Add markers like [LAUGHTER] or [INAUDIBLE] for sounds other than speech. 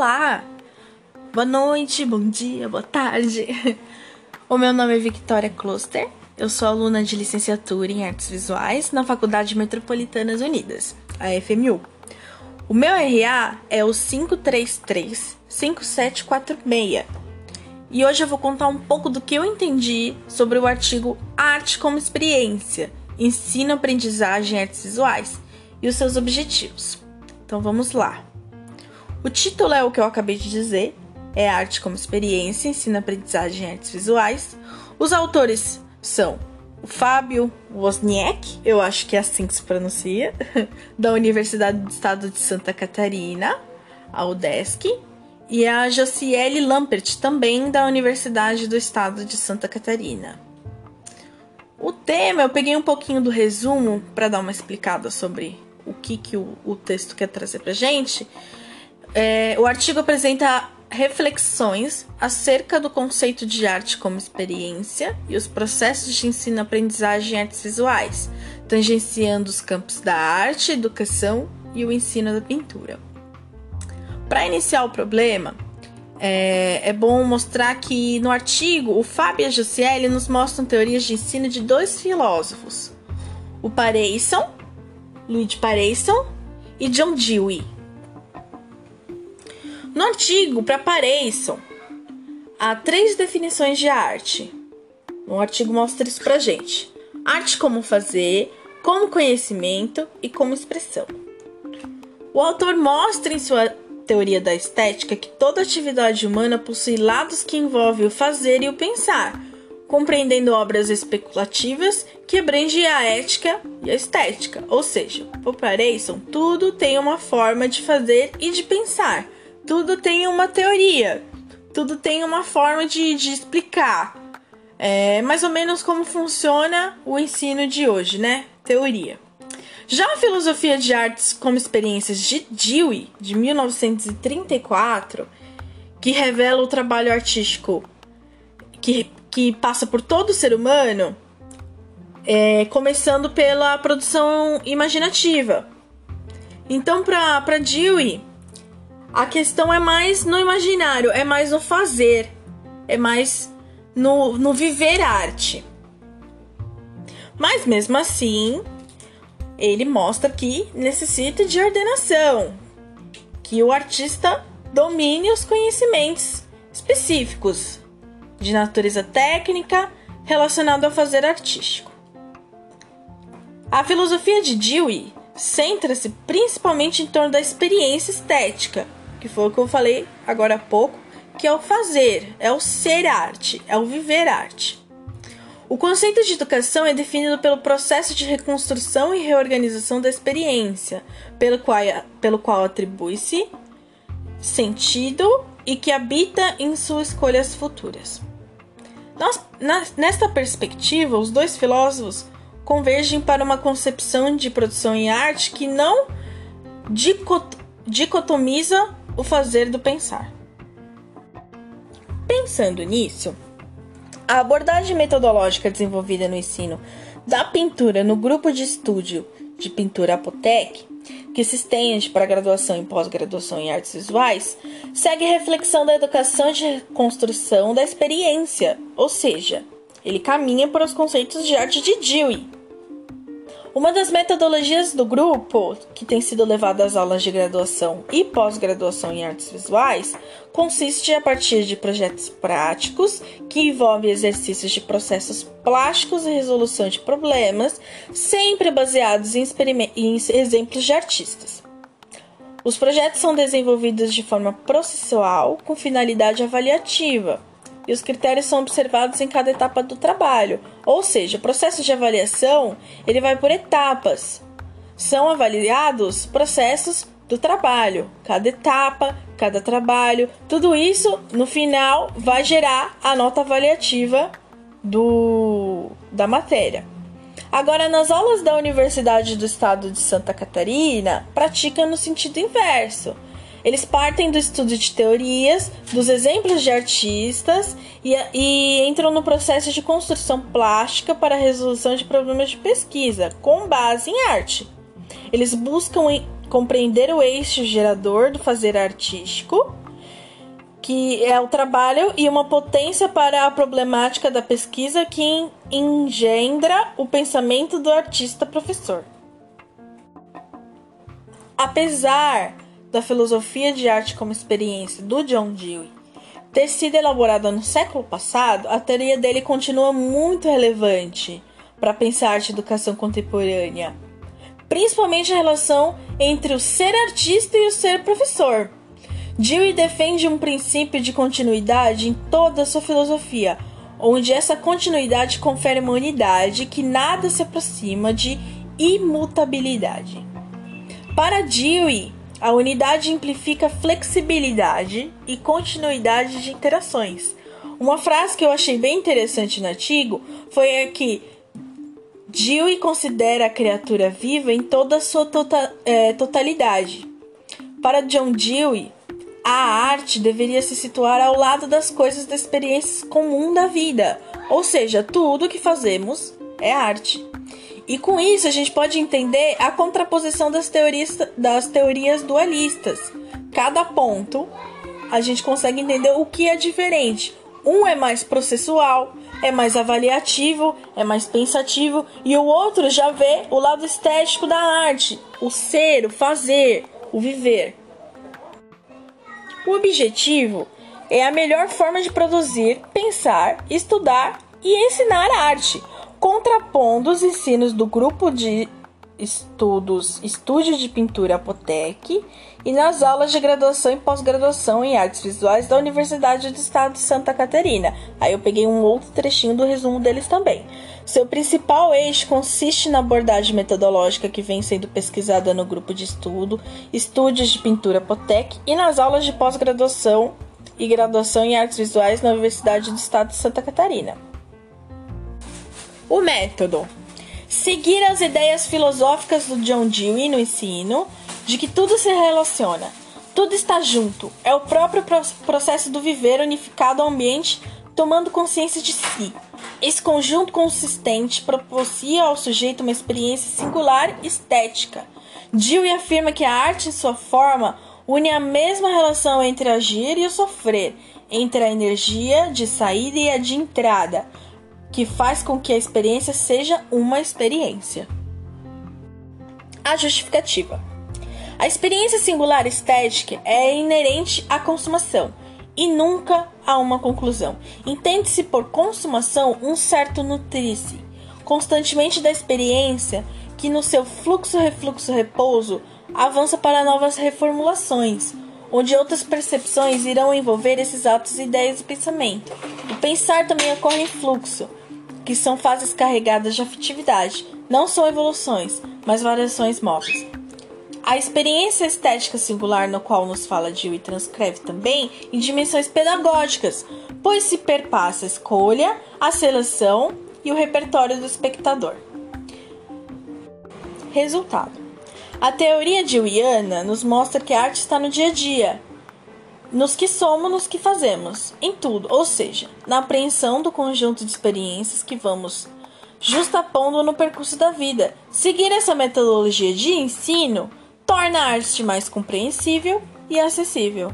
Olá! Boa noite, bom dia, boa tarde. O meu nome é Victoria Kloster. Eu sou aluna de licenciatura em Artes Visuais na Faculdade Metropolitanas Unidas, a FMU. O meu RA é o 533 5746. E hoje eu vou contar um pouco do que eu entendi sobre o artigo Arte como Experiência, Ensino, Aprendizagem e Artes Visuais e os seus objetivos. Então vamos lá. O título é o que eu acabei de dizer, é Arte como Experiência, Ensino, Aprendizagem e Artes Visuais. Os autores são o Fábio Wozniak, eu acho que é assim que se pronuncia, [LAUGHS] da Universidade do Estado de Santa Catarina, a UDESC, e a Josiele Lampert, também da Universidade do Estado de Santa Catarina. O tema, eu peguei um pouquinho do resumo para dar uma explicada sobre o que, que o, o texto quer trazer para gente. É, o artigo apresenta reflexões acerca do conceito de arte como experiência e os processos de ensino-aprendizagem em artes visuais, tangenciando os campos da arte, educação e o ensino da pintura. Para iniciar o problema, é, é, bom mostrar que no artigo o Fábio e a Jussiele nos mostram teorias de ensino de dois filósofos, o Pareisson, Luigi Pareisson e John Dewey. No artigo, para Pareisson, há três definições de arte. O artigo mostra isso pra gente: arte como fazer, como conhecimento e como expressão. O autor mostra em sua teoria da estética que toda atividade humana possui lados que envolvem o fazer e o pensar, compreendendo obras especulativas que abrangem a ética e a estética. Ou seja, por Pareisson, tudo tem uma forma de fazer e de pensar tudo tem uma teoria, tudo tem uma forma de, de explicar. É mais ou menos como funciona o ensino de hoje, né? Teoria. Já a filosofia de artes como experiências de Dewey, de 1934, que revela o trabalho artístico que, que passa por todo ser humano, é, começando pela produção imaginativa. Então, para Dewey, a questão é mais no imaginário, é mais no fazer, é mais no, no viver arte. Mas mesmo assim, ele mostra que necessita de ordenação, que o artista domine os conhecimentos específicos de natureza técnica relacionado ao fazer artístico. A filosofia de Dewey centra-se principalmente em torno da experiência estética que foi o que eu falei agora há pouco, que é o fazer, é o ser arte, é o viver arte. O conceito de educação é definido pelo processo de reconstrução e reorganização da experiência, pelo qual, pelo qual atribui-se sentido e que habita em suas escolhas futuras. Nós, na, nesta perspectiva, os dois filósofos convergem para uma concepção de produção em arte que não dicot, dicotomiza o fazer do pensar. Pensando nisso, a abordagem metodológica desenvolvida no ensino da pintura no grupo de estudo de pintura Apotec, que se estende para graduação e pós-graduação em artes visuais, segue a reflexão da educação de construção da experiência, ou seja, ele caminha para os conceitos de arte de Dewey uma das metodologias do grupo, que tem sido levada às aulas de graduação e pós-graduação em artes visuais, consiste a partir de projetos práticos que envolvem exercícios de processos plásticos e resolução de problemas, sempre baseados em, em exemplos de artistas. Os projetos são desenvolvidos de forma processual com finalidade avaliativa e os critérios são observados em cada etapa do trabalho. Ou seja, o processo de avaliação ele vai por etapas. São avaliados processos do trabalho, cada etapa, cada trabalho, tudo isso no final vai gerar a nota avaliativa do da matéria. Agora, nas aulas da Universidade do Estado de Santa Catarina, pratica no sentido inverso. Eles partem do estudo de teorias, dos exemplos de artistas e, e, entram no processo de construção plástica para a resolução de problemas de pesquisa, com base em arte. Eles buscam compreender o eixo gerador do fazer artístico que é o trabalho e uma potência para a problemática da pesquisa que engendra o pensamento do artista-professor. Apesar da filosofia de arte como experiência do John Dewey ter sido elaborada no século passado, a teoria dele continua muito relevante para pensar arte e educação contemporânea, principalmente a relação entre o ser artista e o ser professor. Dewey defende um princípio de continuidade em toda a sua filosofia, onde essa continuidade confere uma unidade que nada se aproxima de imutabilidade. Para Dewey, a unidade implica flexibilidade e continuidade de interações. Uma frase que eu achei bem interessante no artigo foi a que Dewey considera a criatura viva em toda a sua tota, é, totalidade. Para John Dewey, a arte deveria se situar ao lado das coisas da experiência comum da vida, ou seja, tudo que fazemos é arte. E com isso a gente pode entender a contraposição das teorias, das teorias dualistas. Cada ponto a gente consegue entender o que é diferente. Um é mais processual, é mais avaliativo, é mais pensativo, e o outro já vê o lado estético da arte, o ser, o fazer, o viver. O objetivo é a melhor forma de produzir, pensar, estudar e ensinar arte, contrapondo os ensinos do grupo de estudos Estúdio de Pintura Apotec e nas aulas de graduação e pós-graduação em artes visuais da Universidade do Estado de Santa Catarina. Aí eu peguei um outro trechinho do resumo deles também. Seu principal eixo consiste na abordagem metodológica que vem sendo pesquisada no grupo de estudo Estúdios de Pintura Apotec e nas aulas de pós-graduação e graduação em artes visuais na Universidade do Estado de Santa Catarina. O método seguir as ideias filosóficas do John Dewey no ensino, de que tudo se relaciona, tudo está junto, é o próprio processo do viver unificado ao ambiente, tomando consciência de si. Esse conjunto consistente propicia ao sujeito uma experiência singular estética. Dewey afirma que a arte, em sua forma, une a mesma relação entre agir e o sofrer, entre a energia de saída e a de entrada, que faz com que a experiência seja uma experiência. A justificativa. A experiência singular estética é inerente à consumação e nunca a uma conclusão. Entende-se por consumação um certo nutrir-se constantemente da experiência que no seu fluxo-refluxo-repouso avança para novas reformulações, onde outras percepções irão envolver esses atos e ideias do pensamento. O pensar também ocorre em fluxo, que são fases carregadas de afetividade, não são evoluções, mas variações móveis. A experiência estética singular no qual nos fala Dewey transcreve também em dimensões pedagógicas, pois se perpassa a escolha, a seleção e o repertório do espectador. Resultado: A teoria deweyiana nos mostra que a arte está no dia a dia, nos que somos, nos que fazemos, em tudo, ou seja, na apreensão do conjunto de experiências que vamos justapondo no percurso da vida. Seguir essa metodologia de ensino torna a arte mais compreensível e acessível.